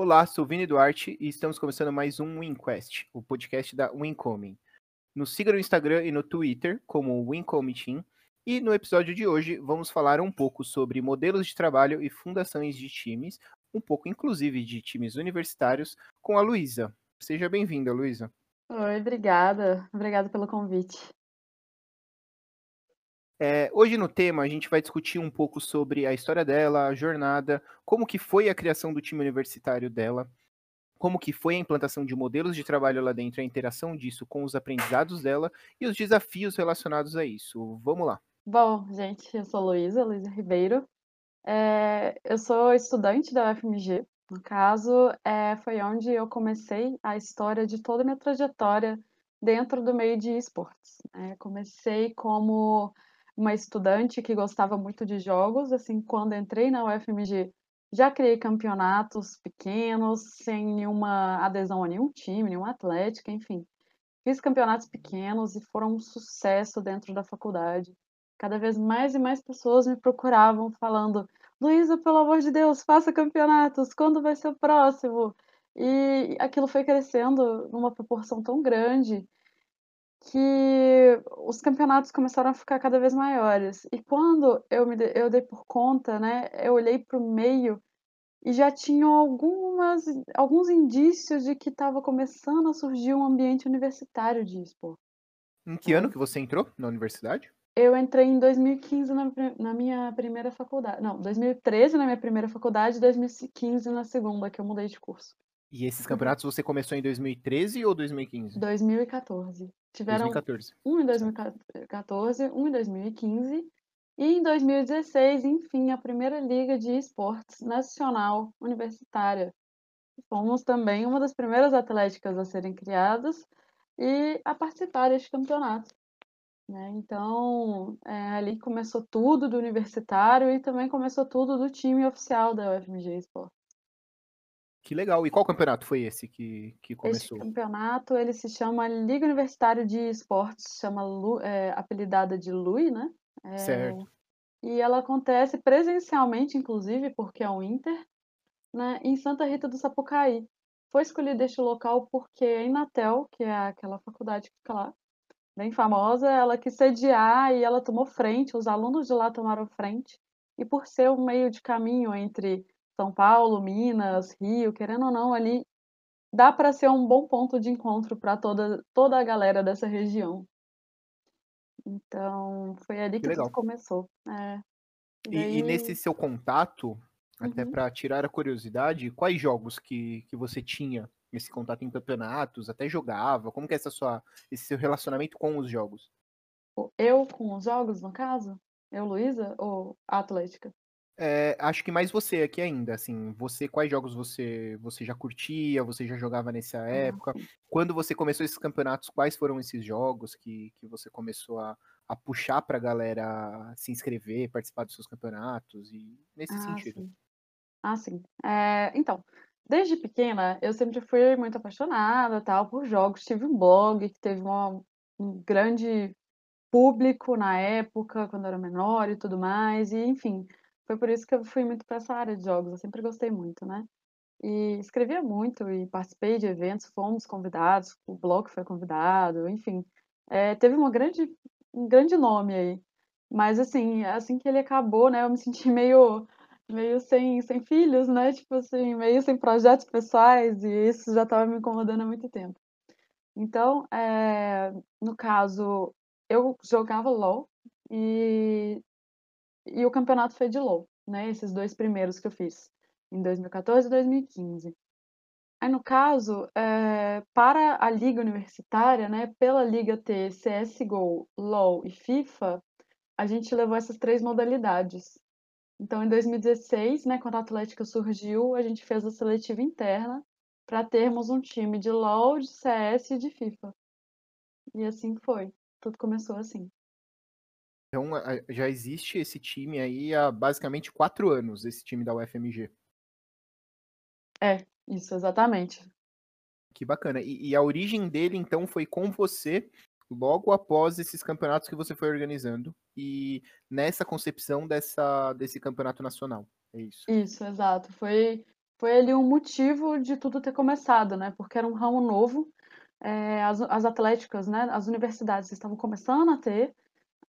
Olá, sou Vini Duarte e estamos começando mais um WinQuest, o podcast da Wincoming. Nos siga no Instagram e no Twitter como Wincoming Team e no episódio de hoje vamos falar um pouco sobre modelos de trabalho e fundações de times, um pouco inclusive de times universitários, com a Luísa. Seja bem-vinda, Luísa. Oi, obrigada. Obrigada pelo convite. É, hoje no tema a gente vai discutir um pouco sobre a história dela, a jornada, como que foi a criação do time universitário dela, como que foi a implantação de modelos de trabalho lá dentro, a interação disso com os aprendizados dela e os desafios relacionados a isso. Vamos lá. Bom, gente, eu sou Luísa, Luísa Ribeiro. É, eu sou estudante da UFMG. No caso, é, foi onde eu comecei a história de toda a minha trajetória dentro do meio de esportes. É, comecei como uma estudante que gostava muito de jogos, assim, quando entrei na UFMG, já criei campeonatos pequenos, sem nenhuma adesão a nenhum time, nenhuma atlética, enfim. Fiz campeonatos pequenos e foram um sucesso dentro da faculdade. Cada vez mais e mais pessoas me procuravam falando: Luísa, pelo amor de Deus, faça campeonatos, quando vai ser o próximo? E aquilo foi crescendo numa proporção tão grande que os campeonatos começaram a ficar cada vez maiores. E quando eu me dei, eu dei por conta, né, eu olhei para o meio e já tinham algumas, alguns indícios de que estava começando a surgir um ambiente universitário de esporte. Em que ano que você entrou na universidade? Eu entrei em 2015 na, na minha primeira faculdade. Não, 2013 na minha primeira faculdade e 2015 na segunda, que eu mudei de curso. E esses campeonatos você começou em 2013 ou 2015? 2014. Tiveram 2014. um em 2014, um em 2015 e em 2016, enfim, a primeira liga de esportes nacional universitária. Fomos também uma das primeiras atléticas a serem criadas e a participar deste campeonato. Né? Então, é, ali começou tudo do universitário e também começou tudo do time oficial da UFMG Esporte. Que legal. E qual campeonato foi esse que, que começou? Esse campeonato, ele se chama Liga Universitária de Esportes, chama é, apelidada de LUI, né? É, certo. E ela acontece presencialmente, inclusive, porque é um Inter, né, em Santa Rita do Sapucaí. Foi escolhido este local porque a Inatel, que é aquela faculdade que fica lá, bem famosa, ela quis sediar e ela tomou frente, os alunos de lá tomaram frente. E por ser um meio de caminho entre são Paulo, Minas, Rio, querendo ou não, ali dá para ser um bom ponto de encontro para toda, toda a galera dessa região. Então, foi ali que, que tudo começou. É. E, daí... e, nesse seu contato, até uhum. para tirar a curiosidade, quais jogos que, que você tinha esse contato em campeonatos, até jogava? Como que é essa sua, esse seu relacionamento com os jogos? Eu com os jogos, no caso? Eu, Luísa, ou a Atlética? É, acho que mais você aqui ainda, assim, você, quais jogos você você já curtia, você já jogava nessa ah, época? Quando você começou esses campeonatos, quais foram esses jogos que, que você começou a, a puxar pra galera se inscrever, participar dos seus campeonatos e nesse ah, sentido? Sim. Ah, sim. É, então, desde pequena, eu sempre fui muito apaixonada, tal, por jogos. Tive um blog que teve uma, um grande público na época, quando eu era menor e tudo mais, e enfim foi por isso que eu fui muito para essa área de jogos, eu sempre gostei muito, né. E escrevia muito e participei de eventos, fomos convidados, o blog foi convidado, enfim, eh, teve uma grande um grande nome aí. Mas assim, assim que ele acabou, né, eu me senti meio meio sem sem filhos, né, tipo assim, meio sem projetos pessoais e isso já estava me incomodando há muito tempo. Então, eh, no caso, eu jogava LOL e e o campeonato foi de LoL, né, esses dois primeiros que eu fiz, em 2014 e 2015. Aí, no caso, é, para a liga universitária, né, pela liga ter CSGO, LoL e FIFA, a gente levou essas três modalidades. Então, em 2016, né, quando a Atlética surgiu, a gente fez a seletiva interna para termos um time de LoL, de CS e de FIFA. E assim foi. Tudo começou assim. Então já existe esse time aí há basicamente quatro anos, esse time da UFMG. É, isso, exatamente. Que bacana. E, e, a origem dele, então, foi com você, logo após esses campeonatos que você foi organizando, e nessa concepção dessa, desse campeonato nacional. É isso. Isso, exato. Foi, foi ali um motivo de tudo ter começado, né, porque era um ramo novo, eh, as as atléticas, né, as universidades estavam começando a ter,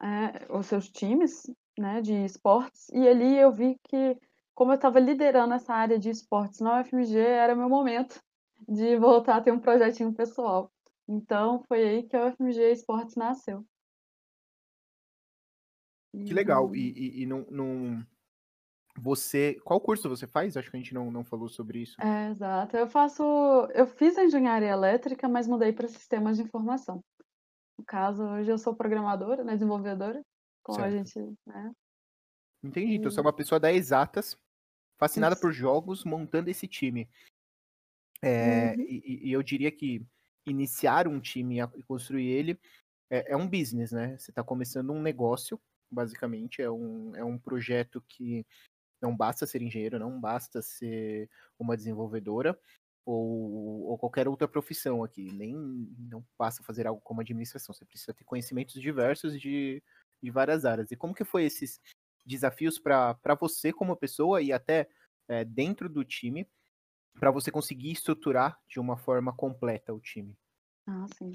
eh, os seus times, né, de esportes, e ali eu vi que, como eu estava liderando essa área de esportes na UFMG, era meu momento de voltar a ter um projetinho pessoal. Então foi aí que a UFMG Esportes nasceu. Que legal. E E e e não não você qual curso você faz? Acho que a gente não não falou sobre isso. É, exato. Eu faço eu fiz a engenharia elétrica, mas mudei para sistemas de informação. No caso, hoje eu sou programadora, né, desenvolvedora, como a Certo. gente, né, Entendi, então você é uma pessoa da exatas, fascinada isso. por jogos, montando esse time. Eh, Uhum. e e eu diria que iniciar um time a e construir ele é é um business, né, você está começando um negócio, basicamente, é um é um projeto que não basta ser engenheiro, não basta ser uma desenvolvedora ou ou qualquer outra profissão aqui, nem não basta fazer algo como administração, você precisa ter conhecimentos diversos de de várias áreas. E como que foi esses desafios pra você como pessoa e até, eh, dentro do time, pra você conseguir estruturar de uma forma completa o time? Ah, sim.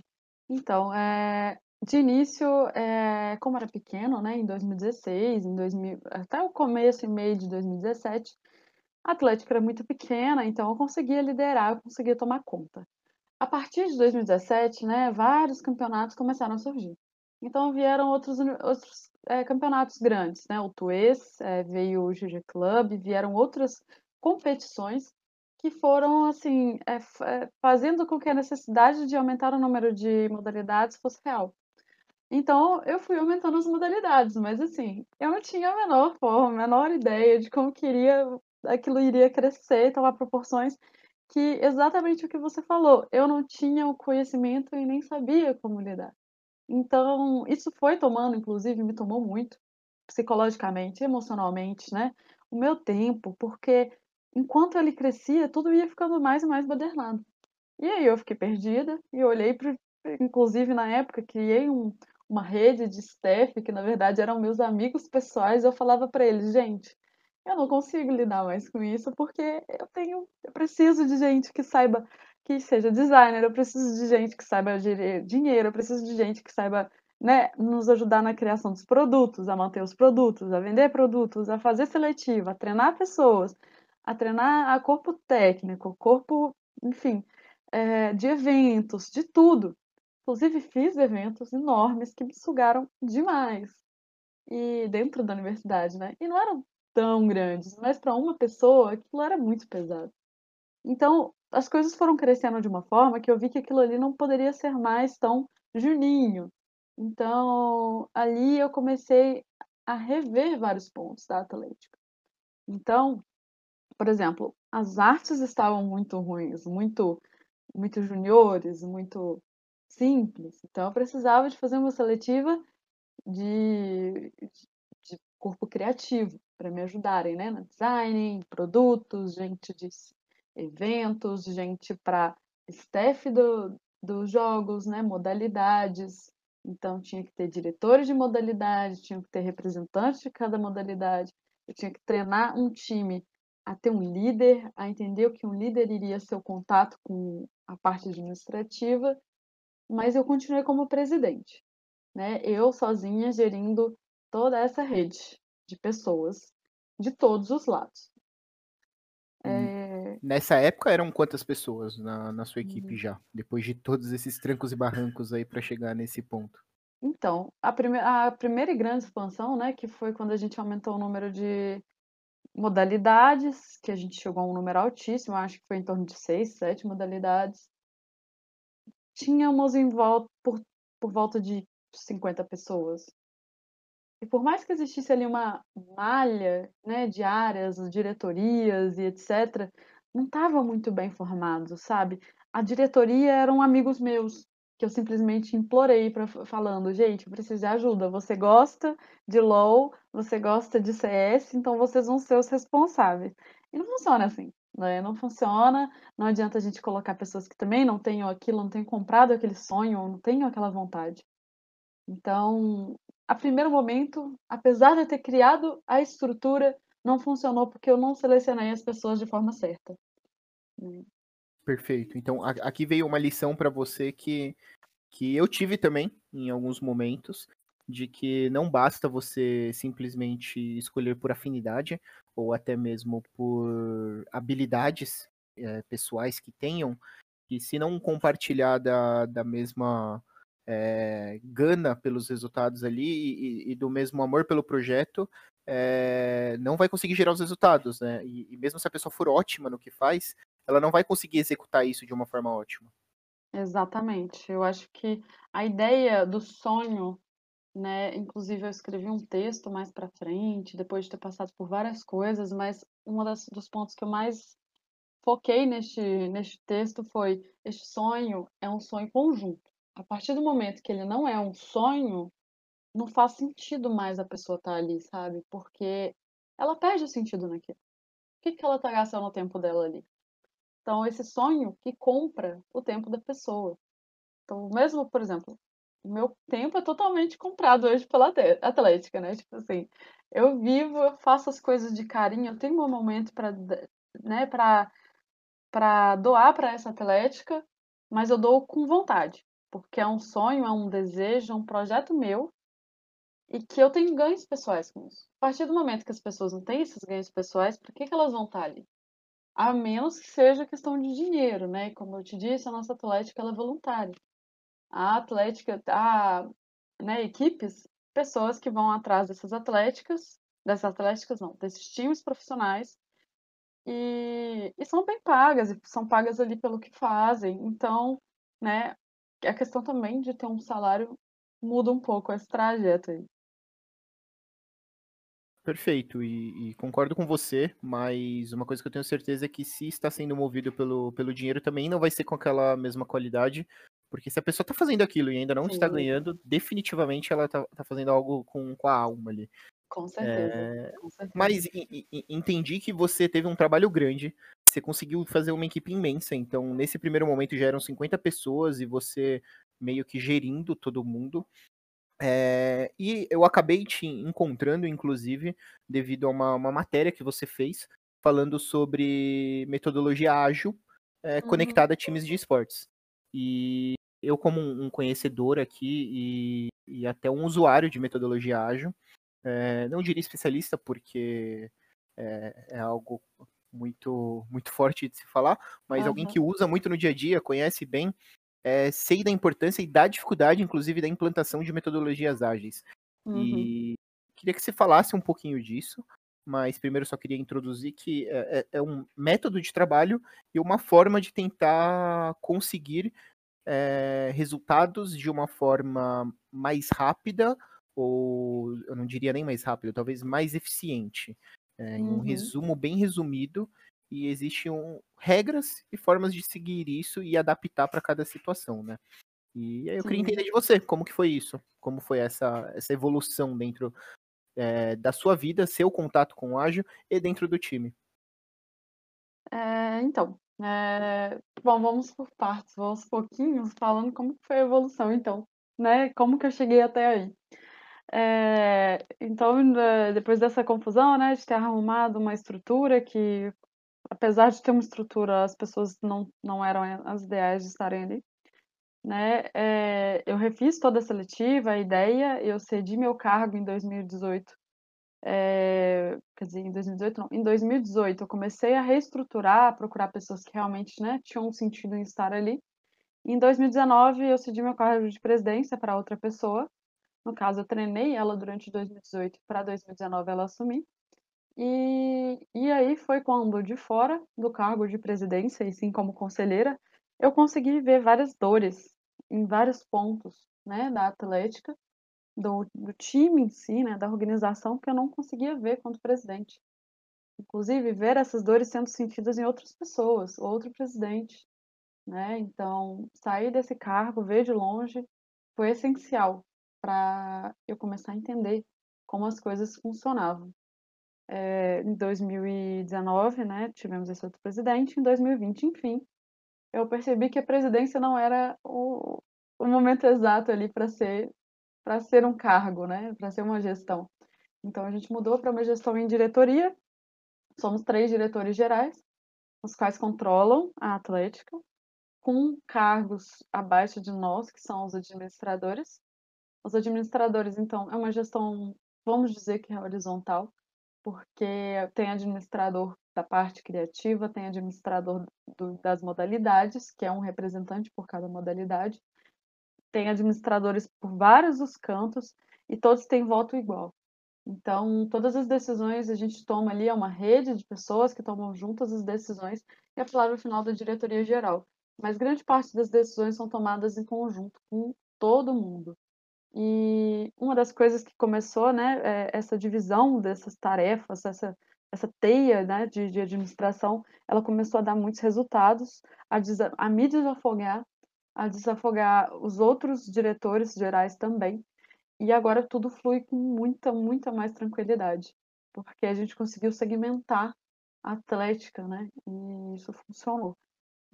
Então, eh, de início, eh, como era pequeno, né, em 2016, em 2000 até o começo e meio de 2017, a Atlética era muito pequena, então eu conseguia liderar, eu conseguia tomar conta. A partir de 2017, né, vários campeonatos começaram a surgir. Então vieram outros outros, eh, campeonatos grandes, né, o Tuês, eh, veio o GG Club, vieram outras competições que foram, assim, eh, fazendo com que a necessidade de aumentar o número de modalidades fosse real. Então eu fui aumentando as modalidades, mas assim, eu não tinha a menor forma, a menor ideia de como que iria aquilo iria crescer tomar proporções que exatamente o que você falou, eu não tinha o conhecimento e nem sabia como lidar. Então, isso foi tomando, inclusive me tomou muito, psicologicamente, emocionalmente, né, o meu tempo, porque enquanto ele crescia, tudo ia ficando mais e mais badernado. E aí eu fiquei perdida e olhei para inclusive na época criei um uma rede de staff que na verdade eram meus amigos pessoais, eu falava pra eles: "Gente, eu não consigo lidar mais com isso, porque eu tenho eu preciso de gente que saiba que seja designer, eu preciso de gente que saiba gerir dinheiro, eu preciso de gente que saiba, né, nos ajudar na criação dos produtos, a manter os produtos, a vender produtos, a fazer seletiva, a treinar pessoas, a treinar a corpo técnico, corpo, enfim, eh, de eventos, de tudo". Inclusive fiz eventos enormes que me sugaram demais. E dentro da universidade, né, e não eram tão grandes, mas pra uma pessoa aquilo era muito pesado. Então, as coisas foram crescendo de uma forma que eu vi que aquilo ali não poderia ser mais tão Juninho. Então, ali eu comecei a rever vários pontos da Atlética. Então, por exemplo, as artes estavam muito ruins, muito muito juniores, muito simples, então eu precisava de fazer uma seletiva de corpo criativo, pra me ajudarem, né, no design, produtos, gente de eventos, gente pra staff do dos jogos, né, modalidades. Então tinha que ter diretores de modalidade, tinham que ter representantes de cada modalidade, eu tinha que treinar um time a ter um líder, a entender o que um líder iria ser o contato com a parte administrativa, mas eu continuei como presidente, né, eu sozinha gerindo toda essa rede de pessoas, de todos os lados. Hum, Eh nessa época eram quantas pessoas na na sua equipe Uhum. já? Depois de todos esses trancos e barrancos aí pra chegar nesse ponto. Então, a prime a primeira e grande expansão, né, que foi quando a gente aumentou o número de modalidades, que a gente chegou a um número altíssimo, acho que foi em torno de 6, 7 modalidades. Tínhamos em vol por por volta de 50 pessoas. E por mais que existisse ali uma malha, né, de áreas, diretorias e etcétera, não estava muito bem formado, sabe. A diretoria eram amigos meus, que eu simplesmente implorei pra fa falando: "Gente, eu preciso de ajuda, você gosta de LOL, você gosta de CS, então vocês vão ser os responsáveis". E não funciona assim, né, não funciona, não adianta a gente colocar pessoas que também não tenham aquilo, não tenham comprado aquele sonho não tenham aquela vontade. Então, a primeiro momento, apesar de eu ter criado a estrutura, não funcionou porque eu não selecionei as pessoas de forma certa. Né. Perfeito. Então, aqui veio uma lição para você que, que eu tive também em alguns momentos, de que não basta você simplesmente escolher por afinidade ou até mesmo por habilidades é, pessoais que tenham, que se não compartilhar da, da mesma é, gana pelos resultados ali e, e, do mesmo amor pelo projeto, é, não vai conseguir gerar os resultados, né? E, e, mesmo se a pessoa for ótima no que faz, ela não vai conseguir executar isso de uma forma ótima. Exatamente. Eu acho que a ideia do sonho, né? Inclusive eu escrevi um texto mais para frente, depois de ter passado por várias coisas, mas um dos pontos que eu mais foquei neste, neste texto foi: este sonho é um sonho conjunto. A partir do momento que ele não é um sonho, não faz sentido mais a pessoa estar tá ali, sabe? Porque ela perde o sentido naquilo. O que, que ela está gastando o tempo dela ali? Então, esse sonho que compra o tempo da pessoa. Então, mesmo, por exemplo, o meu tempo é totalmente comprado hoje pela Atlética, né? Tipo assim, eu vivo, eu faço as coisas de carinho, eu tenho um momento para né, para doar para essa Atlética, mas eu dou com vontade, porque é um sonho, é um desejo, é um projeto meu e que eu tenho ganhos pessoais com isso. A partir do momento que as pessoas não têm esses ganhos pessoais, por que, que elas vão estar ali? A menos que seja questão de dinheiro, né? Como eu te disse, a nossa atlética ela é voluntária. A atlética, a, né, equipes, pessoas que vão atrás dessas atléticas, dessas atléticas não, desses times profissionais, e, e são bem pagas, e são pagas ali pelo que fazem. Então, né, a questão também de ter um salário muda um pouco esse trajeto aí. Perfeito, e, e, concordo com você, mas uma coisa que eu tenho certeza é que se está sendo movido pelo, pelo dinheiro também não vai ser com aquela mesma qualidade, porque se a pessoa está fazendo aquilo e ainda não Sim. está ganhando, definitivamente ela está tá fazendo algo com, com a alma ali. Com certeza, é... com certeza. Mas e, e, entendi que você teve um trabalho grande, você conseguiu fazer uma equipe imensa, então nesse primeiro momento já eram 50 pessoas e você meio que gerindo todo mundo. É, e eu acabei te encontrando, inclusive, devido a uma, uma matéria que você fez falando sobre metodologia ágil é, uhum. conectada a times de esportes. E eu, como um conhecedor aqui e, e até um usuário de metodologia ágil, é, não diria especialista, porque é, é, algo muito, muito forte de se falar, mas uhum. alguém que usa muito no dia a dia, conhece bem, é, sei da importância e da dificuldade, inclusive, da implantação de metodologias ágeis. Uhum. E queria que você falasse um pouquinho disso, mas primeiro só queria introduzir que é, é, é um método de trabalho e uma forma de tentar conseguir é, resultados de uma forma mais rápida, ou eu não diria nem mais rápida, talvez mais eficiente. É. Em um uhum. resumo bem resumido, e existem regras e formas de seguir isso e adaptar para cada situação, né? E aí eu Sim. queria entender de você, como que foi isso? Como foi essa, essa evolução dentro é, da sua vida, seu contato com o ágil e dentro do time? É, então, é, bom, vamos por partes, vamos pouquinhos falando como foi a evolução, então, né? Como que eu cheguei até aí. É, então, depois dessa confusão, né, de ter arrumado uma estrutura que apesar de ter uma estrutura, as pessoas não, não eram as ideais de estarem ali. Né? É, eu refiz toda a seletiva, a ideia, eu cedi meu cargo em 2018. É, quer dizer, em 2018 não, em 2018 eu comecei a reestruturar, procurar pessoas que realmente né, tinham sentido em estar ali. Em 2019 eu cedi meu cargo de presidência para outra pessoa. No caso, eu treinei ela durante 2018 para 2019 ela assumir. E, e aí foi quando, de fora do cargo de presidência, e sim como conselheira, eu consegui ver várias dores em vários pontos né, da Atlética, do, do time em si, né, da organização, que eu não conseguia ver quanto presidente. Inclusive, ver essas dores sendo sentidas em outras pessoas, outro presidente. Né? Então, sair desse cargo, ver de longe, foi essencial para eu começar a entender como as coisas funcionavam. É, em 2019, né, tivemos esse outro presidente, em 2020, enfim, eu percebi que a presidência não era o, o momento exato ali para ser para ser um cargo, né, para ser uma gestão. Então a gente mudou para uma gestão em diretoria somos três diretores gerais, os quais controlam a Atlética, com cargos abaixo de nós, que são os administradores. Os administradores, então, é uma gestão, vamos dizer que é horizontal, porque tem administrador da parte criativa, tem administrador do, das modalidades, que é um representante por cada modalidade, tem administradores por vários os cantos e todos têm voto igual. Então, todas as decisões a gente toma ali, é uma rede de pessoas que tomam juntas as decisões e a palavra final da diretoria geral. Mas grande parte das decisões são tomadas em conjunto com todo mundo. E uma das coisas que começou, né, é essa divisão dessas tarefas, essa, essa teia né, de, de administração, ela começou a dar muitos resultados, a, a me desafogar, a desafogar os outros diretores gerais também, e agora tudo flui com muita, muita mais tranquilidade, porque a gente conseguiu segmentar a atlética, né? E isso funcionou.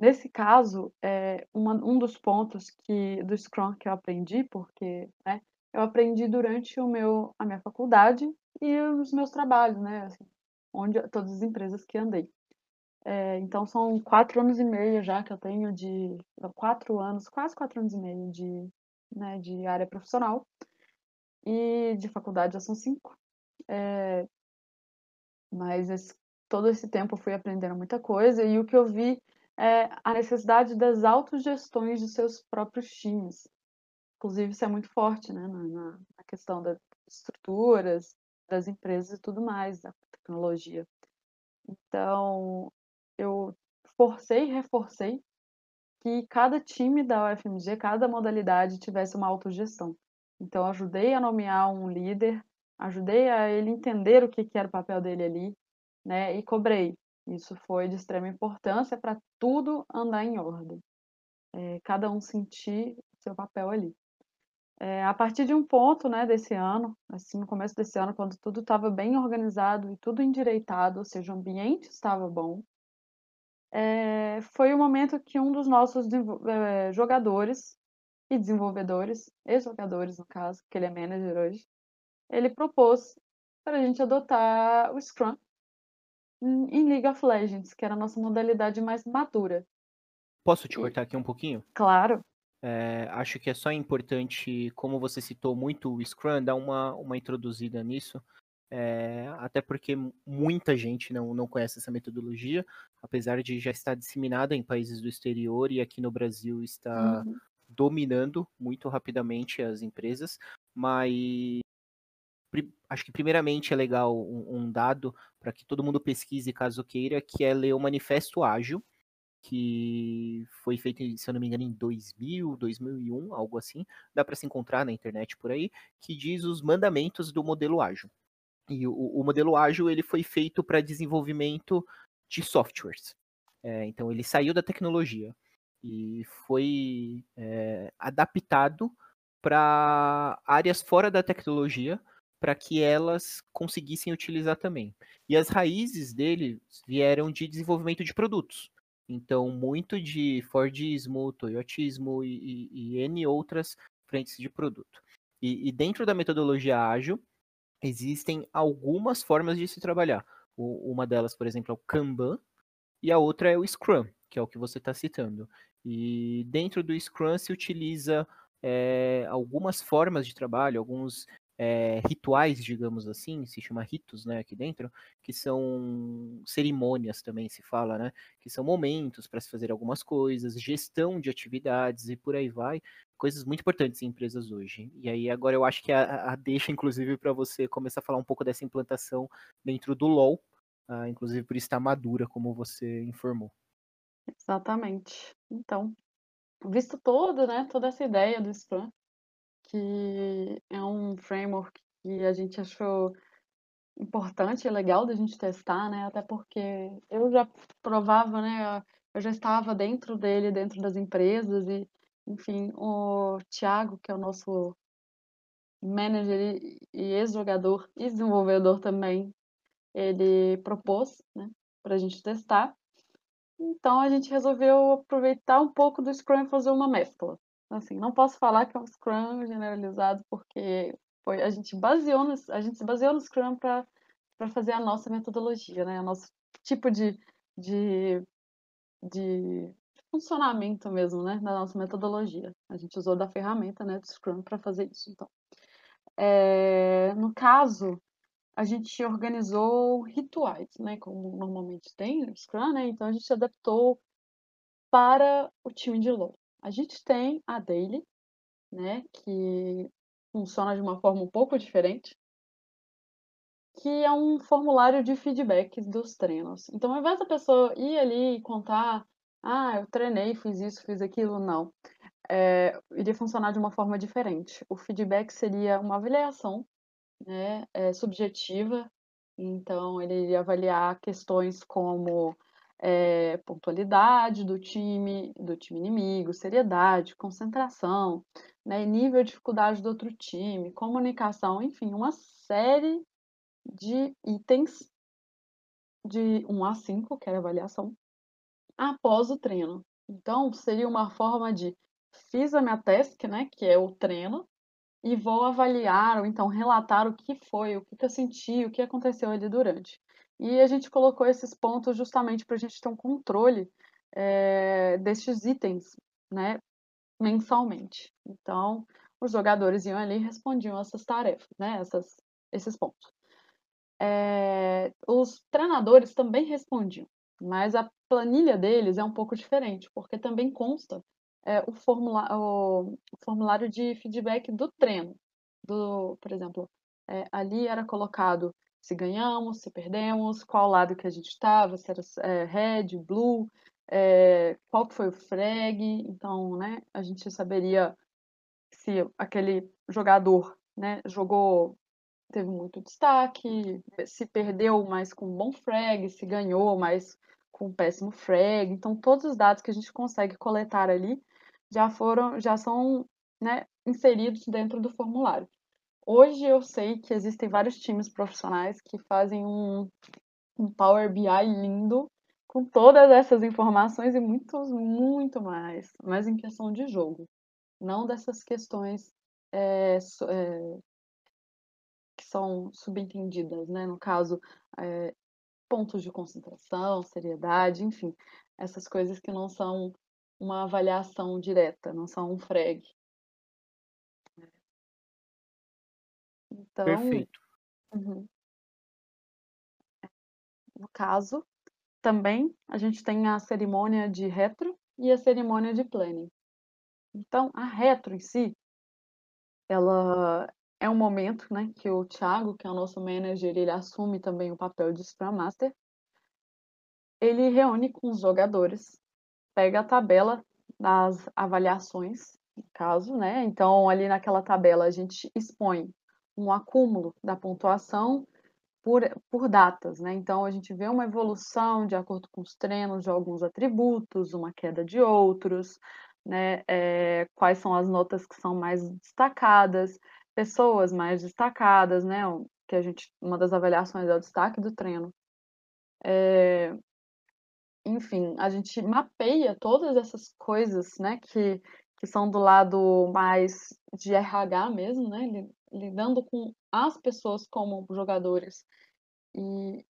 Nesse caso, é, uma, um dos pontos que do Scrum que eu aprendi, porque né, eu aprendi durante o meu, a minha faculdade e os meus trabalhos, né? Assim, onde todas as empresas que andei. É, então são quatro anos e meio já que eu tenho de quatro anos, quase quatro anos e meio de, né, de área profissional e de faculdade já são cinco. É, mas esse, todo esse tempo eu fui aprendendo muita coisa e o que eu vi é a necessidade das autogestões de seus próprios times. Inclusive, isso é muito forte né, na, na questão das estruturas, das empresas e tudo mais, da tecnologia. Então, eu forcei e reforcei que cada time da UFMG, cada modalidade tivesse uma autogestão. Então, ajudei a nomear um líder, ajudei a ele entender o que, que era o papel dele ali, né? E cobrei. Isso foi de extrema importância para tudo andar em ordem. É, cada um sentir seu papel ali. É, a partir de um ponto, né, desse ano, assim, no começo desse ano, quando tudo estava bem organizado e tudo endireitado, ou seja, o ambiente estava bom, é, foi o momento que um dos nossos jogadores e desenvolvedores, ex-jogadores no caso, que ele é manager hoje, ele propôs para a gente adotar o Scrum em League of Legends, que era a nossa modalidade mais madura. Posso te cortar aqui um pouquinho? Claro. É, acho que é só importante, como você citou muito o Scrum, dar uma, uma introduzida nisso, é, até porque muita gente não, não conhece essa metodologia, apesar de já estar disseminada em países do exterior e aqui no Brasil está uhum dominando muito rapidamente as empresas, mas acho que primeiramente é legal um, um dado para que todo mundo pesquise caso queira, que é ler o Manifesto Ágil, que foi feito, se eu não me engano, em 2000, 2001, algo assim, dá para se encontrar na internet por aí, que diz os mandamentos do modelo ágil. E o, o modelo ágil ele foi feito para desenvolvimento de softwares. É, então ele saiu da tecnologia e foi é, adaptado para áreas fora da tecnologia para que elas conseguissem utilizar também. E as raízes dele vieram de desenvolvimento de produtos. Então, muito de Fordismo, Toyotismo e, e, e N outras frentes de produto. E, e, dentro da metodologia ágil, existem algumas formas de se trabalhar. O, uma delas, por exemplo, é o Kanban, e a outra é o Scrum, que é o que você está citando. E dentro do Scrum se utiliza é, algumas formas de trabalho, alguns é, rituais, digamos assim, se chama ritos, né, aqui dentro, que são cerimônias também se fala, né, que são momentos para se fazer algumas coisas, gestão de atividades e por aí vai, coisas muito importantes em empresas hoje. E aí agora eu acho que a, a deixa, inclusive, para você começar a falar um pouco dessa implantação dentro do LoL, uh, inclusive por estar madura, como você informou. Exatamente. Então, visto todo, né, toda essa ideia do Scrum, que é um framework que a gente achou importante e legal da gente testar, né, até porque eu já provava, né, eu já estava dentro dele, dentro das empresas e, enfim, o Thiago, que é o nosso manager e ex-jogador e desenvolvedor também, ele propôs, né, para a gente testar. Então a gente resolveu aproveitar um pouco do Scrum e fazer uma mescla. Assim, não posso falar que é um Scrum generalizado porque foi a gente baseou no, a gente se baseou no Scrum para fazer a nossa metodologia, né? O nosso tipo de, de, de funcionamento mesmo, né, da nossa metodologia. A gente usou da ferramenta, né, do Scrum para fazer isso. Então, é, no caso, a gente organizou rituais, né, como normalmente tem no Scrum, né, então a gente adaptou para o time de LoL. A gente tem a Daily, né, que funciona de uma forma um pouco diferente, que é um formulário de feedback dos treinos. Então, ao invés da pessoa ir ali e contar, ah, eu treinei, fiz isso, fiz aquilo, não. É, iria funcionar de uma forma diferente. O feedback seria uma avaliação né, é, subjetiva, então ele iria avaliar questões como é, pontualidade do time, do time inimigo, seriedade, concentração, né, nível de dificuldade do outro time, comunicação, enfim, uma série de itens de 1 a 5, que era avaliação, após o treino. Então, seria uma forma de fiz a minha task, né, que é o treino, e vou avaliar ou então relatar o que foi, o que eu senti, o que aconteceu ali durante. E a gente colocou esses pontos justamente para a gente ter um controle é, destes itens, né, mensalmente. Então, os jogadores iam ali e respondiam essas tarefas, né, essas, esses pontos. É, os treinadores também respondiam, mas a planilha deles é um pouco diferente, porque também consta é, o, formula o, formulário de feedback do treino. Do, por exemplo, é, ali era colocado se ganhamos, se perdemos, qual lado que a gente estava, se era é, red, blue, é, qual foi o frag, então, né, a gente saberia se aquele jogador, né, jogou, teve muito destaque, se perdeu, mas com bom frag, se ganhou, mas com péssimo frag, então todos os dados que a gente consegue coletar ali já foram, já são, né, inseridos dentro do formulário. Hoje eu sei que existem vários times profissionais que fazem um, um Power BI lindo com todas essas informações e muitos, muito mais, mas em questão de jogo, não dessas questões é, é, que são subentendidas, né? No caso, é, pontos de concentração, seriedade, enfim, essas coisas que não são uma avaliação direta, não são um frag. Então, Perfeito. Uhum. No caso, também a gente tem a cerimônia de retro e a cerimônia de planning. Então, a retro em si, ela é um momento né, que o Thiago, que é o nosso manager, ele assume também o papel de Scrum Master. Ele reúne com os jogadores, pega a tabela das avaliações, no caso, né? Então, ali naquela tabela a gente expõe um acúmulo da pontuação por, por datas, né? Então a gente vê uma evolução de acordo com os treinos de alguns atributos, uma queda de outros, né? É, quais são as notas que são mais destacadas, pessoas mais destacadas, né? Que a gente, uma das avaliações é o destaque do treino. É, enfim, a gente mapeia todas essas coisas, né? Que, que são do lado mais de RH mesmo, né? lidando com as pessoas como jogadores e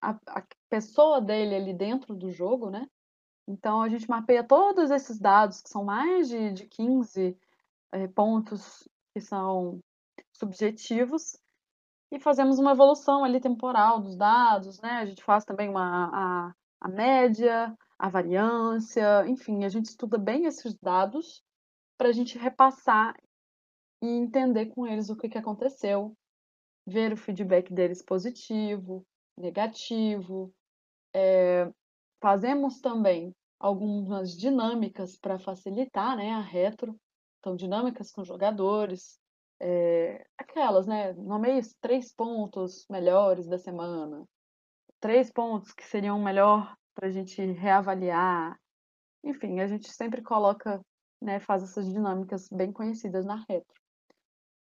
a, a, pessoa dele ali dentro do jogo, né? Então a gente mapeia todos esses dados, que são mais de, de 15 é, pontos que são subjetivos, e fazemos uma evolução ali temporal dos dados, né? A gente faz também uma, a, a média, a variância, enfim, a gente estuda bem esses dados para a gente repassar e entender com eles o que, que aconteceu, ver o feedback deles positivo, negativo. É, fazemos também algumas dinâmicas para facilitar né, a retro, então dinâmicas com jogadores, é, aquelas, né? Nomeie três pontos melhores da semana, três pontos que seriam melhor para a gente reavaliar. Enfim, a gente sempre coloca, né, faz essas dinâmicas bem conhecidas na retro.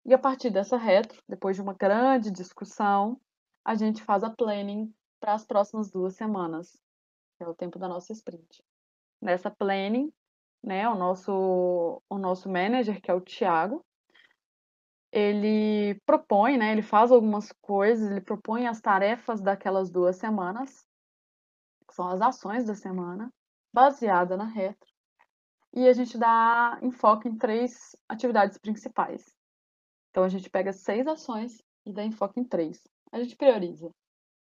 E a partir dessa retro, depois de uma grande discussão, a gente faz a planning para as próximas duas semanas, que é o tempo da nossa sprint. Nessa planning, né, o nosso, o nosso manager, que é o Thiago, ele propõe, né, ele faz algumas coisas, ele propõe as tarefas daquelas duas semanas, que são as ações da semana, baseada na retro, e a gente dá enfoque em três atividades principais. Então a gente pega seis ações e dá enfoque em três. A gente prioriza,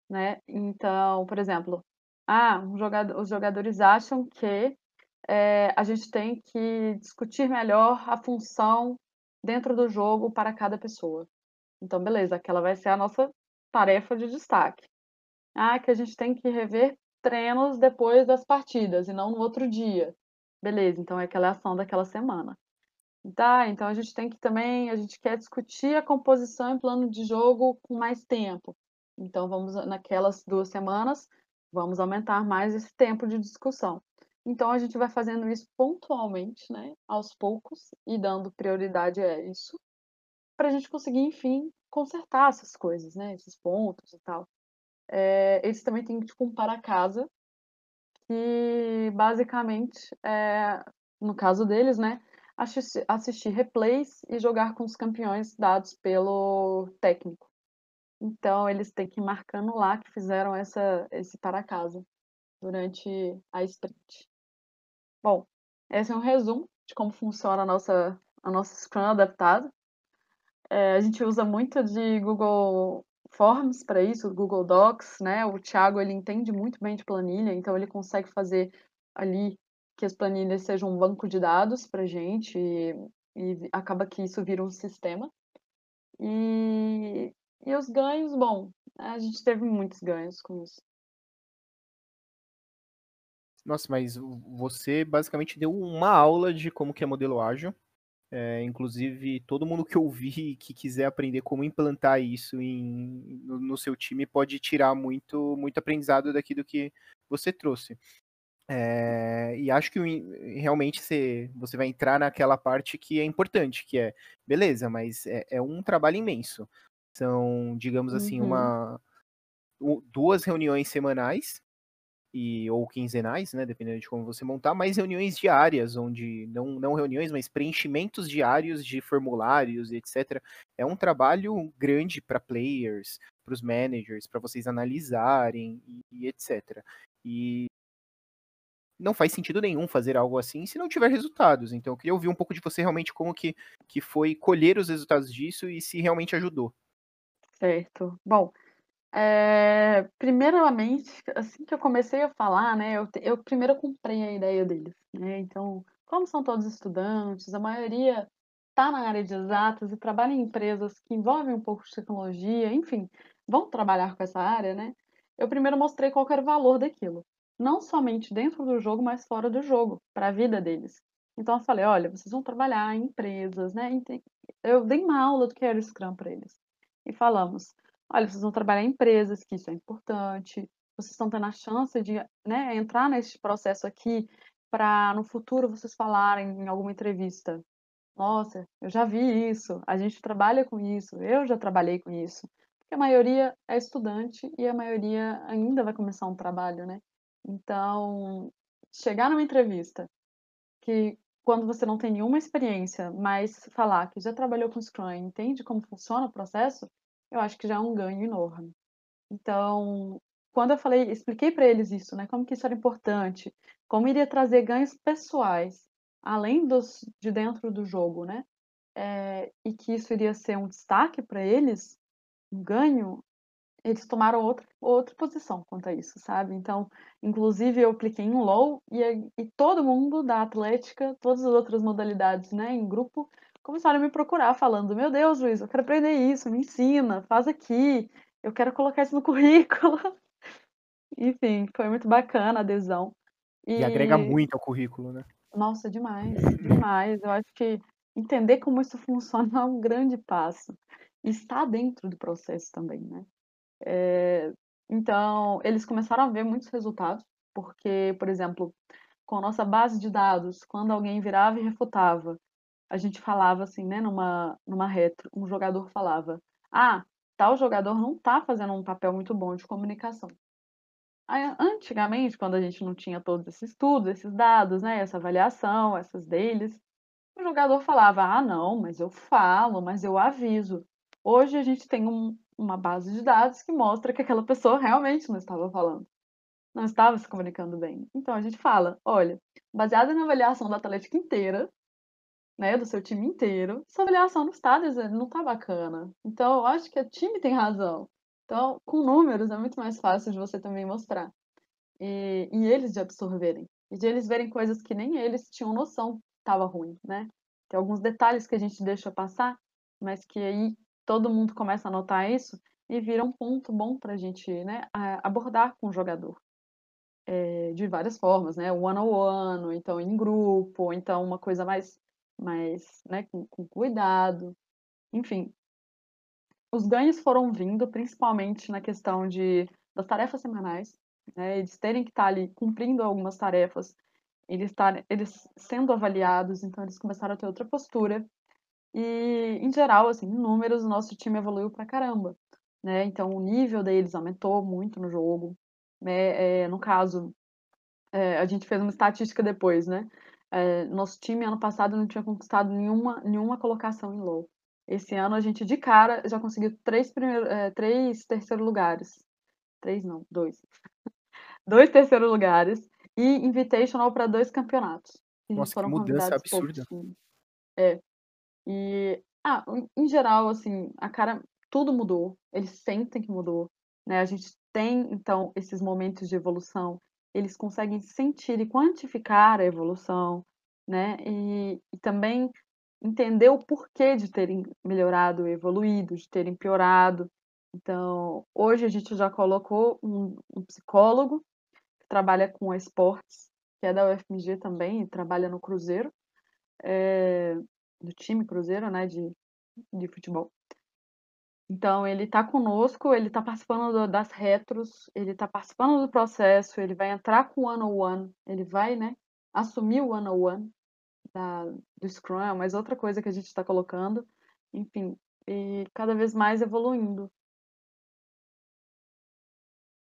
né? Então, por exemplo, ah, um jogador, os jogadores acham que é, a gente tem que discutir melhor a função dentro do jogo para cada pessoa. Então, beleza, aquela vai ser a nossa tarefa de destaque. Ah, que a gente tem que rever treinos depois das partidas e não no outro dia. Beleza, então é aquela ação daquela semana. Tá, então a gente tem que também, a gente quer discutir a composição e plano de jogo com mais tempo. Então vamos naquelas duas semanas, vamos aumentar mais esse tempo de discussão. Então a gente vai fazendo isso pontualmente, né, aos poucos e dando prioridade a isso, para a gente conseguir, enfim, consertar essas coisas, né, esses pontos e tal. É, eles também têm tipo um para casa que basicamente, é, no caso deles, né, assistir, replays e jogar com os campeões dados pelo técnico. Então, eles têm que ir marcando lá que fizeram essa, esse para casa durante a sprint. Bom, esse é um resumo de como funciona a nossa, a nossa Scrum adaptada. É, a gente usa muito de Google Forms para isso, Google Docs, né? O Thiago, ele entende muito bem de planilha, então ele consegue fazer ali que as planilhas sejam um banco de dados para gente e, e, acaba que isso vira um sistema. E, e os ganhos, bom, a gente teve muitos ganhos com isso. Nossa, mas você basicamente deu uma aula de como que é modelo ágil. É, inclusive, todo mundo que ouvir que quiser aprender como implantar isso em, no, no, seu time pode tirar muito, muito aprendizado daqui do que você trouxe. É, e acho que realmente você, você vai entrar naquela parte que é importante, que é, beleza, mas é, é um trabalho imenso. São, digamos assim, uhum. uma duas reuniões semanais e ou quinzenais, né, dependendo de como você montar, mais reuniões diárias, onde não não reuniões, mas preenchimentos diários de formulários, etc. É um trabalho grande para players, para os managers, para vocês analisarem e, e etc. E não faz sentido nenhum fazer algo assim se não tiver resultados. Então eu queria ouvir um pouco de você realmente como que, que foi colher os resultados disso e se realmente ajudou. Certo. Bom, é, primeiramente, assim que eu comecei a falar, né, eu, eu primeiro comprei a ideia deles, né, então, como são todos estudantes, a maioria está na área de exatas e trabalha em empresas que envolvem um pouco de tecnologia, enfim, vão trabalhar com essa área, né, eu primeiro mostrei qual era o valor daquilo não somente dentro do jogo, mas fora do jogo, para a vida deles. Então eu falei, olha, vocês vão trabalhar em empresas, né? Eu dei uma aula do que era o Scrum para eles. E falamos, olha, vocês vão trabalhar em empresas, que isso é importante. Vocês estão tendo a chance de né, entrar nesse processo aqui para no futuro vocês falarem em alguma entrevista. Nossa, eu já vi isso, a gente trabalha com isso, eu já trabalhei com isso. Porque a maioria é estudante e a maioria ainda vai começar um trabalho, né? Então, chegar numa entrevista que quando você não tem nenhuma experiência, mas falar que já trabalhou com Scrum, entende como funciona o processo, eu acho que já é um ganho enorme. Então, quando eu falei, expliquei para eles isso, né, como que isso era importante, como iria trazer ganhos pessoais, além dos de dentro do jogo, né, é, e que isso iria ser um destaque para eles, um ganho, eles tomaram outra, outra posição quanto a isso, sabe? Então, inclusive, eu cliquei em low e, e todo mundo da Atlética, todas as outras modalidades, né, em grupo, começaram a me procurar, falando: Meu Deus, Luiz, eu quero aprender isso, me ensina, faz aqui, eu quero colocar isso no currículo. Enfim, foi muito bacana a adesão. E... e agrega muito ao currículo, né? Nossa, demais, demais. Eu acho que entender como isso funciona é um grande passo. E estar dentro do processo também, né? É, então, eles começaram a ver muitos resultados, porque, por exemplo, com a nossa base de dados, quando alguém virava e refutava, a gente falava assim, né, numa, numa retro, um jogador falava, ah, tal jogador não está fazendo um papel muito bom de comunicação. Aí, antigamente, quando a gente não tinha todos esses estudos, esses dados, né, essa avaliação, essas deles, o jogador falava, ah, não, mas eu falo, mas eu aviso. Hoje a gente tem um, uma base de dados que mostra que aquela pessoa realmente não estava falando. não estava se comunicando bem. Então a gente fala, olha, baseada na avaliação da Atlética inteira, né, do seu time inteiro, essa avaliação no estádio não tá bacana. Então eu acho que o time tem razão. Então, com números é muito mais fácil de você também mostrar. E, e eles de absorverem. E de eles verem coisas que nem eles tinham noção estava ruim, né? Tem alguns detalhes que a gente deixa passar, mas que aí todo mundo começa a notar isso e vira um ponto bom para a gente né, abordar com o jogador é, de várias formas, né? One on one, então em grupo, ou então uma coisa mais, mais né, com, com cuidado. Enfim, os ganhos foram vindo principalmente na questão de, das tarefas semanais, né? Eles terem que estar ali cumprindo algumas tarefas, eles, tar, eles sendo avaliados, então eles começaram a ter outra postura. E, em geral, assim, em números, o nosso time evoluiu pra caramba. Né? Então, o nível deles aumentou muito no jogo. Né? É, no caso, é, a gente fez uma estatística depois, né? É, nosso time ano passado não tinha conquistado nenhuma, nenhuma colocação em low. Esse ano a gente de cara já conseguiu três, primeiro, é, três terceiros lugares. Três não, dois. dois terceiros lugares e invitational para dois campeonatos. Nossa, foram que mudança absurda. É. E, ah, em geral, assim, a cara, tudo mudou. Eles sentem que mudou, né? A gente tem, então, esses momentos de evolução, eles conseguem sentir e quantificar a evolução, né? E, e também entender o porquê de terem melhorado, evoluído, de terem piorado. Então, hoje a gente já colocou um, um psicólogo que trabalha com esportes, que é da UFMG também, trabalha no Cruzeiro, é, do time Cruzeiro, né, de, de futebol. Então, ele está conosco, ele está participando do, das retros, ele está participando do processo, ele vai entrar com o one-on-one, ele vai, né, assumir o one-on-one do Scrum, mas outra coisa que a gente está colocando, enfim, e cada vez mais evoluindo.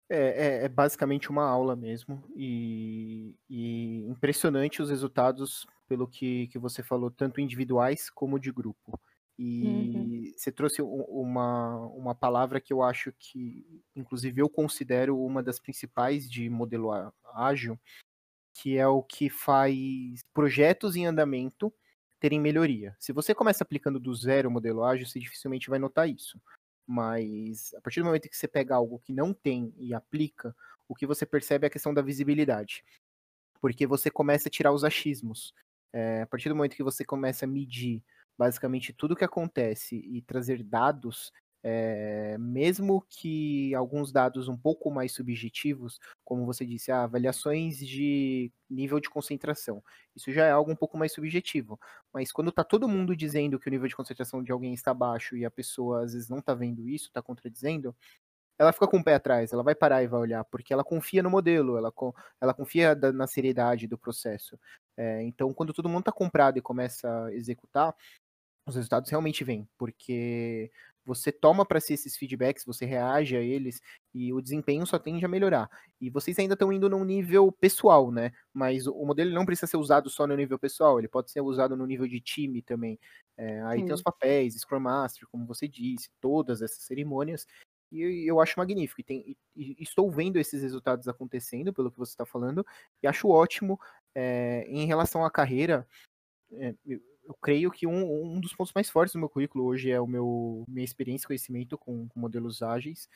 É, é, é, basicamente uma aula mesmo, e, e, impressionante os resultados, pelo que, que você falou, tanto individuais como de grupo. E uhum. você trouxe uma, uma palavra que eu acho que, inclusive, eu considero uma das principais de modelo ágil, que é o que faz projetos em andamento terem melhoria. Se você começa aplicando do zero o modelo ágil, você dificilmente vai notar isso. Mas a partir do momento que você pega algo que não tem e aplica, o que você percebe é a questão da visibilidade. Porque você começa a tirar os achismos. É, a partir do momento que você começa a medir basicamente tudo que acontece e trazer dados, é, mesmo que alguns dados um pouco mais subjetivos, como você disse, ah, avaliações de nível de concentração, isso já é algo um pouco mais subjetivo. Mas quando está todo mundo dizendo que o nível de concentração de alguém está baixo e a pessoa às vezes não está vendo isso, está contradizendo, ela fica com o pé atrás, ela vai parar e vai olhar, porque ela confia no modelo, ela, ela confia na seriedade do processo. É, então, quando todo mundo está comprado e começa a executar, os resultados realmente vêm, porque você toma para si esses feedbacks, você reage a eles e o desempenho só tende a melhorar. E vocês ainda estão indo num nível pessoal, né? Mas o modelo não precisa ser usado só no nível pessoal, ele pode ser usado no nível de time também. É, aí Sim. tem os papéis, Scrum Master, como você disse, todas essas cerimônias. E eu acho magnífico. E, tem, e, estou vendo esses resultados acontecendo, pelo que você está falando, e acho ótimo. É, em relação à carreira, é, eu creio que um, um dos pontos mais fortes do meu currículo hoje é o meu minha experiência e conhecimento com, com modelos ágeis.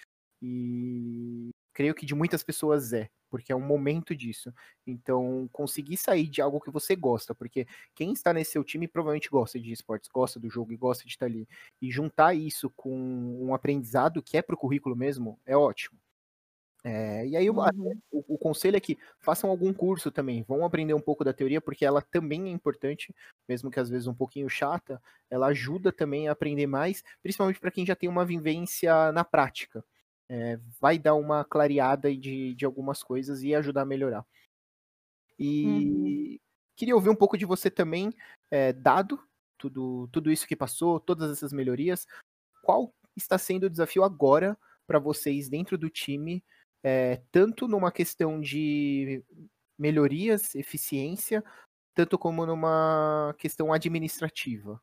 E creio que de muitas pessoas é, porque é um momento disso. Então, conseguir sair de algo que você gosta, porque quem está nesse seu time provavelmente gosta de esportes, gosta do jogo e gosta de estar ali. E juntar isso com um aprendizado que é para o currículo mesmo é ótimo. É, e aí uhum. o, o, conselho é que façam algum curso também, vão aprender um pouco da teoria, porque ela também é importante, mesmo que às vezes um pouquinho chata, ela ajuda também a aprender mais, principalmente para quem já tem uma vivência na prática. É, vai dar uma clareada de, de algumas coisas e ajudar a melhorar. E uhum. queria ouvir um pouco de você também, é, dado tudo, tudo isso que passou, todas essas melhorias, qual está sendo o desafio agora para vocês dentro do time é, tanto numa questão de melhorias, eficiência, tanto como numa questão administrativa.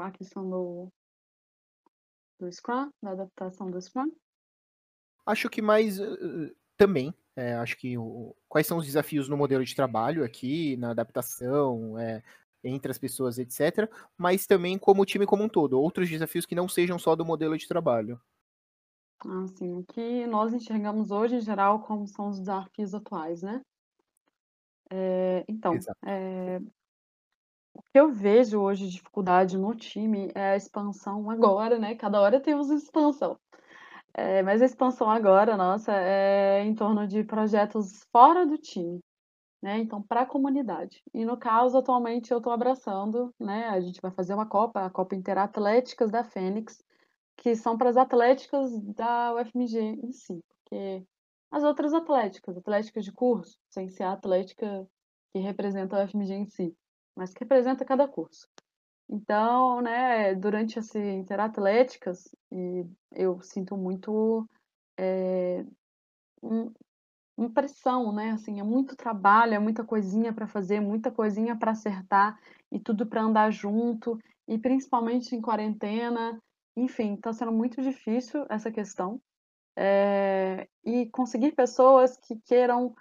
A questão do, do Scrum, da adaptação do Scrum? Acho que mais também. É, acho que o, quais são os desafios no modelo de trabalho aqui, na adaptação, é, entre as pessoas, etc. Mas também como o time como um todo, outros desafios que não sejam só do modelo de trabalho. Assim, o que nós enxergamos hoje, em geral, como são os desafios atuais, né? É, então, é, o que eu vejo hoje de dificuldade no time é a expansão agora, né? Cada hora temos expansão. É, mas a expansão agora, nossa, é em torno de projetos fora do time, né? Então, para a comunidade. E no caso, atualmente, eu estou abraçando, né? A gente vai fazer uma Copa, a Copa Interatléticas da Fênix, que são para as atléticas da UFMG em si, porque as outras atléticas, atléticas de curso, sem ser a atlética que representa a UFMG em si, mas que representa cada curso. Então, né, durante esse Interatléticas, eu sinto muito é, impressão, né? Assim, é muito trabalho, é muita coisinha para fazer, muita coisinha para acertar e tudo para andar junto, e principalmente em quarentena. Enfim, está sendo muito difícil essa questão. É, e conseguir pessoas que queiram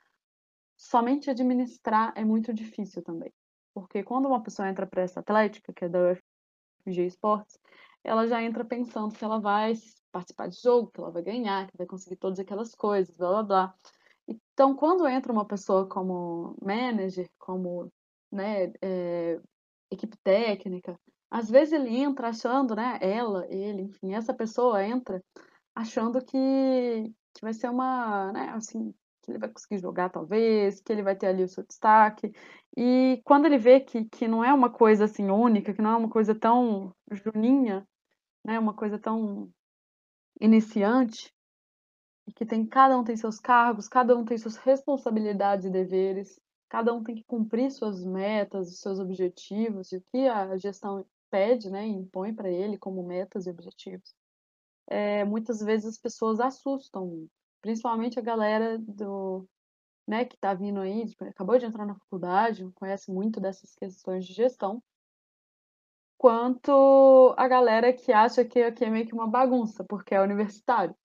somente administrar é muito difícil também. Porque quando uma pessoa entra para essa atlética, que é da UFG Esportes, ela já entra pensando que ela vai participar de jogo, que ela vai ganhar, que vai conseguir todas aquelas coisas, blá blá blá. Então, quando entra uma pessoa como manager, como né, é, equipe técnica, às vezes ele entra achando, né, ela, ele, enfim, essa pessoa entra achando que, que vai ser uma, né, assim, que ele vai conseguir jogar talvez, que ele vai ter ali o seu destaque. E quando ele vê que, que não é uma coisa assim única, que não é uma coisa tão juninha, né, uma coisa tão iniciante, que tem cada um tem seus cargos, cada um tem suas responsabilidades e deveres, cada um tem que cumprir suas metas, seus objetivos, e o que a gestão pede, né, impõe para ele como metas e objetivos. É, muitas vezes as pessoas assustam principalmente a galera do, né, que está vindo aí, tipo, acabou de entrar na faculdade, conhece muito dessas questões de gestão, quanto a galera que acha que aqui é meio que uma bagunça, porque é universitário.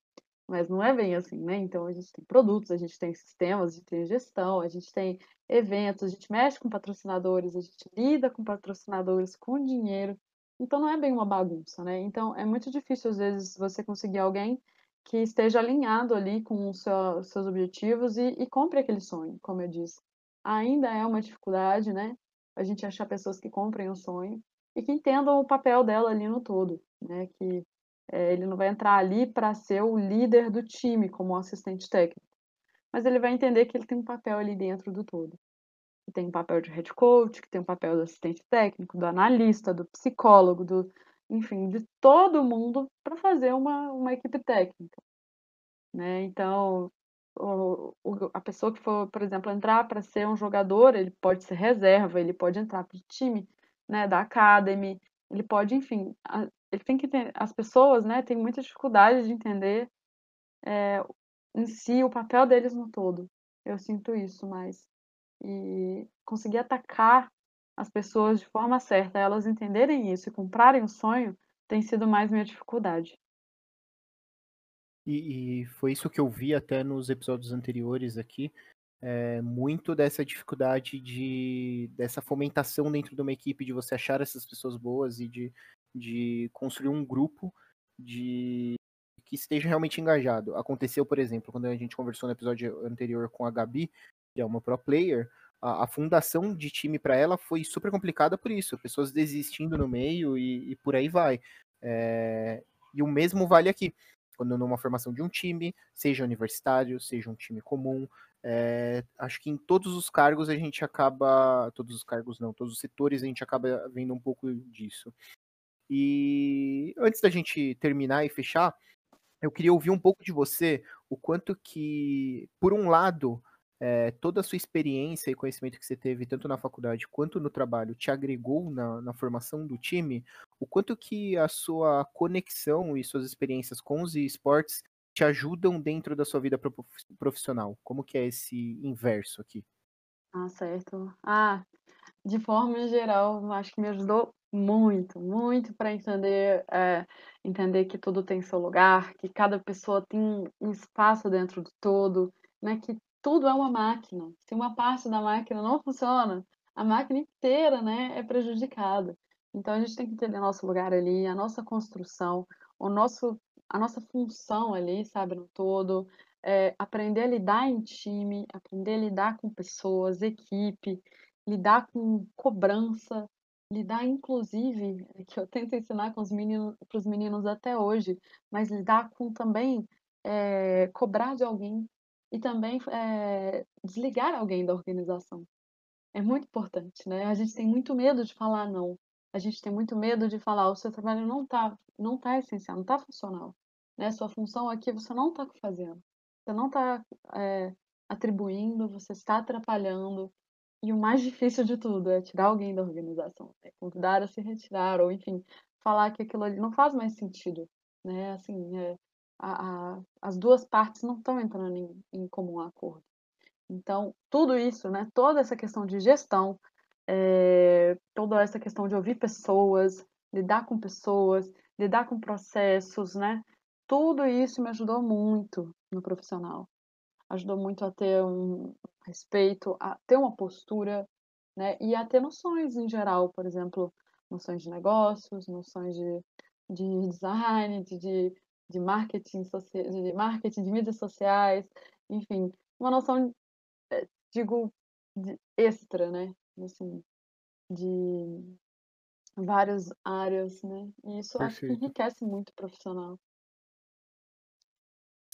Mas não é bem assim, né? Então a gente tem produtos, a gente tem sistemas, a gente tem gestão, a gente tem eventos, a gente mexe com patrocinadores, a gente lida com patrocinadores, com dinheiro. Então não é bem uma bagunça, né? Então é muito difícil às vezes você conseguir alguém que esteja alinhado ali com os seu, seus objetivos e, e compre aquele sonho, como eu disse. Ainda é uma dificuldade, né? A gente achar pessoas que comprem o sonho e que entendam o papel dela ali no todo, né? Que é, ele não vai entrar ali para ser o líder do time como assistente técnico, mas ele vai entender que ele tem um papel ali dentro do todo. Que tem um papel de head coach, que tem um papel do assistente técnico, do analista, do psicólogo, do, enfim, de todo mundo para fazer uma, uma equipe técnica. Né? Então, o, o, a pessoa que for, por exemplo, entrar para ser um jogador, ele pode ser reserva, ele pode entrar para o time né, da academy, ele pode, enfim, a, ele tem que ter, as pessoas, né, têm muita dificuldade de entender é, em si o papel deles no todo. Eu sinto isso mais. E conseguir atacar as pessoas de forma certa, elas entenderem isso e comprarem o sonho, tem sido mais minha dificuldade. E, e foi isso que eu vi até nos episódios anteriores aqui, é, muito dessa dificuldade de dessa fomentação dentro de uma equipe de você achar essas pessoas boas e de, de construir um grupo de que esteja realmente engajado. Aconteceu, por exemplo, quando a gente conversou no episódio anterior com a Gabi, que é uma pro player, a, a fundação de time para ela foi super complicada por isso, pessoas desistindo no meio e, e por aí vai. É, e o mesmo vale aqui, quando numa formação de um time, seja universitário, seja um time comum, é, acho que em todos os cargos a gente acaba, todos os cargos não, todos os setores a gente acaba vendo um pouco disso. E antes da gente terminar e fechar, eu queria ouvir um pouco de você, o quanto que, por um lado, é, toda a sua experiência e conhecimento que você teve, tanto na faculdade quanto no trabalho, te agregou na, na formação do time, o quanto que a sua conexão e suas experiências com os esportes te ajudam dentro da sua vida profissional? Como que é esse inverso aqui? Ah, certo. Ah, de forma geral, acho que me ajudou muito, muito para entender, é, entender que tudo tem seu lugar, que cada pessoa tem um espaço dentro do todo, né, que tudo é uma máquina. Se uma parte da máquina não funciona, a máquina inteira, né, é prejudicada. Então a gente tem que entender nosso lugar ali, a nossa construção, o nosso, a nossa função ali, sabe, no todo, é, aprender a lidar em time, aprender a lidar com pessoas, equipe, lidar com cobrança, lidar inclusive, é que eu tento ensinar com os meninos, para os meninos até hoje, mas lidar com também é, cobrar de alguém e também é, desligar alguém da organização. É muito importante, né? A gente tem muito medo de falar não. A gente tem muito medo de falar o seu trabalho não está não tá essencial, não está funcional. Né? Sua função aqui você não está fazendo. Você não está é, atribuindo, você está atrapalhando. E o mais difícil de tudo é tirar alguém da organização, é convidar a se retirar, ou enfim, falar que aquilo ali não faz mais sentido. Né? Assim, é, a, a, as duas partes não estão entrando em, em comum acordo. Então, tudo isso, né, toda essa questão de gestão, é, toda essa questão de ouvir pessoas, lidar com pessoas, lidar com processos, né, tudo isso me ajudou muito no profissional. Ajudou muito a ter um respeito, a ter uma postura, né, e a ter noções em geral, por exemplo, noções de negócios, noções de, de design, de, de marketing, de marketing, de mídias sociais, enfim, uma noção é, digo, extra, né? Assim, de várias áreas, né? E isso acho que enriquece muito o profissional.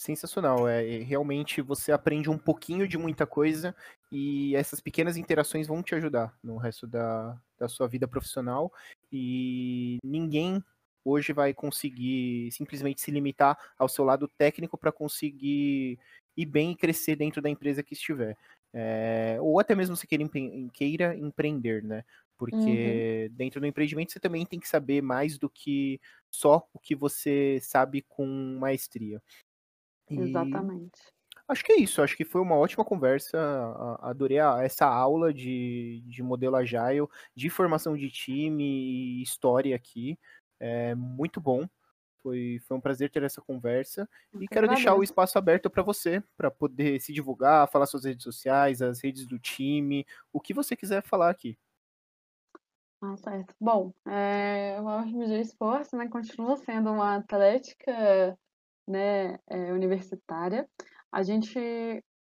Sensacional, é realmente você aprende um pouquinho de muita coisa e essas pequenas interações vão te ajudar no resto da, da sua vida profissional e ninguém hoje vai conseguir simplesmente se limitar ao seu lado técnico para conseguir ir bem e crescer dentro da empresa que estiver. É, ou até mesmo se queira, queira empreender, né? Porque uhum. dentro do empreendimento você também tem que saber mais do que só o que você sabe com maestria. E Exatamente. Acho que é isso, acho que foi uma ótima conversa. Adorei essa aula de, de modelo agile, de formação de time e história aqui. É muito bom. Foi, foi um prazer ter essa conversa. e quero deixar o espaço aberto para você, para poder se divulgar, falar suas redes sociais, as redes do time, o que você quiser falar aqui. Ah, certo. Bom, é, o UFMG Esportes né, continua sendo uma atlética né, é, universitária. A gente,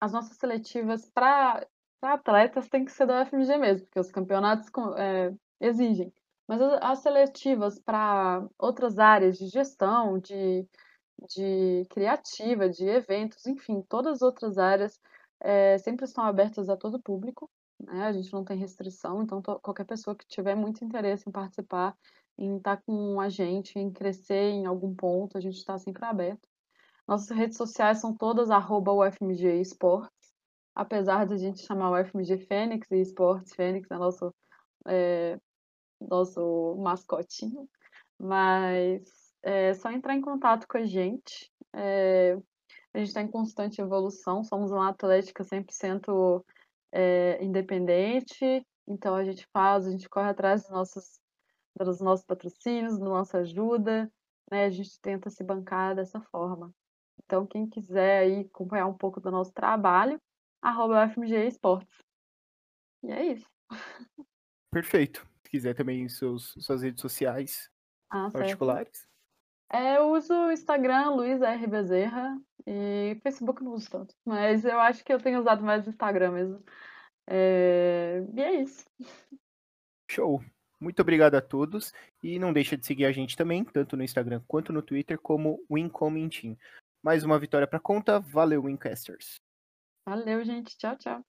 as nossas seletivas para atletas tem que ser da UFMG mesmo, porque os campeonatos é, exigem. Mas as seletivas para outras áreas de gestão, de, de criativa, de eventos, enfim, todas as outras áreas é, sempre estão abertas a todo público. Né? A gente não tem restrição, então qualquer pessoa que tiver muito interesse em participar, em estar com a gente, em crescer em algum ponto, a gente está sempre aberto. Nossas redes sociais são todas arroba UFMG Esportes, apesar de a gente chamar o UFMG Fênix e Esportes Fênix é nosso é, nosso mascotinho, mas é só entrar em contato com a gente. É, a gente está em constante evolução, somos uma atlética 100% é, independente, então a gente faz, a gente corre atrás dos nossos, dos nossos patrocínios, da nossa ajuda, né? a gente tenta se bancar dessa forma. Então, quem quiser aí acompanhar um pouco do nosso trabalho, arroba FMG Esportes. E é isso. Perfeito se quiser também seus, suas redes sociais ah, particulares. É, eu uso o Instagram, Luiz R. Bezerra, e Facebook não uso tanto. Mas eu acho que eu tenho usado mais o Instagram mesmo. É... E é isso. Show. Muito obrigado a todos. E não deixa de seguir a gente também, tanto no Instagram quanto no Twitter, como Wincoming Team. Mais uma vitória para conta. Valeu, Wincasters. Valeu, gente. Tchau, tchau.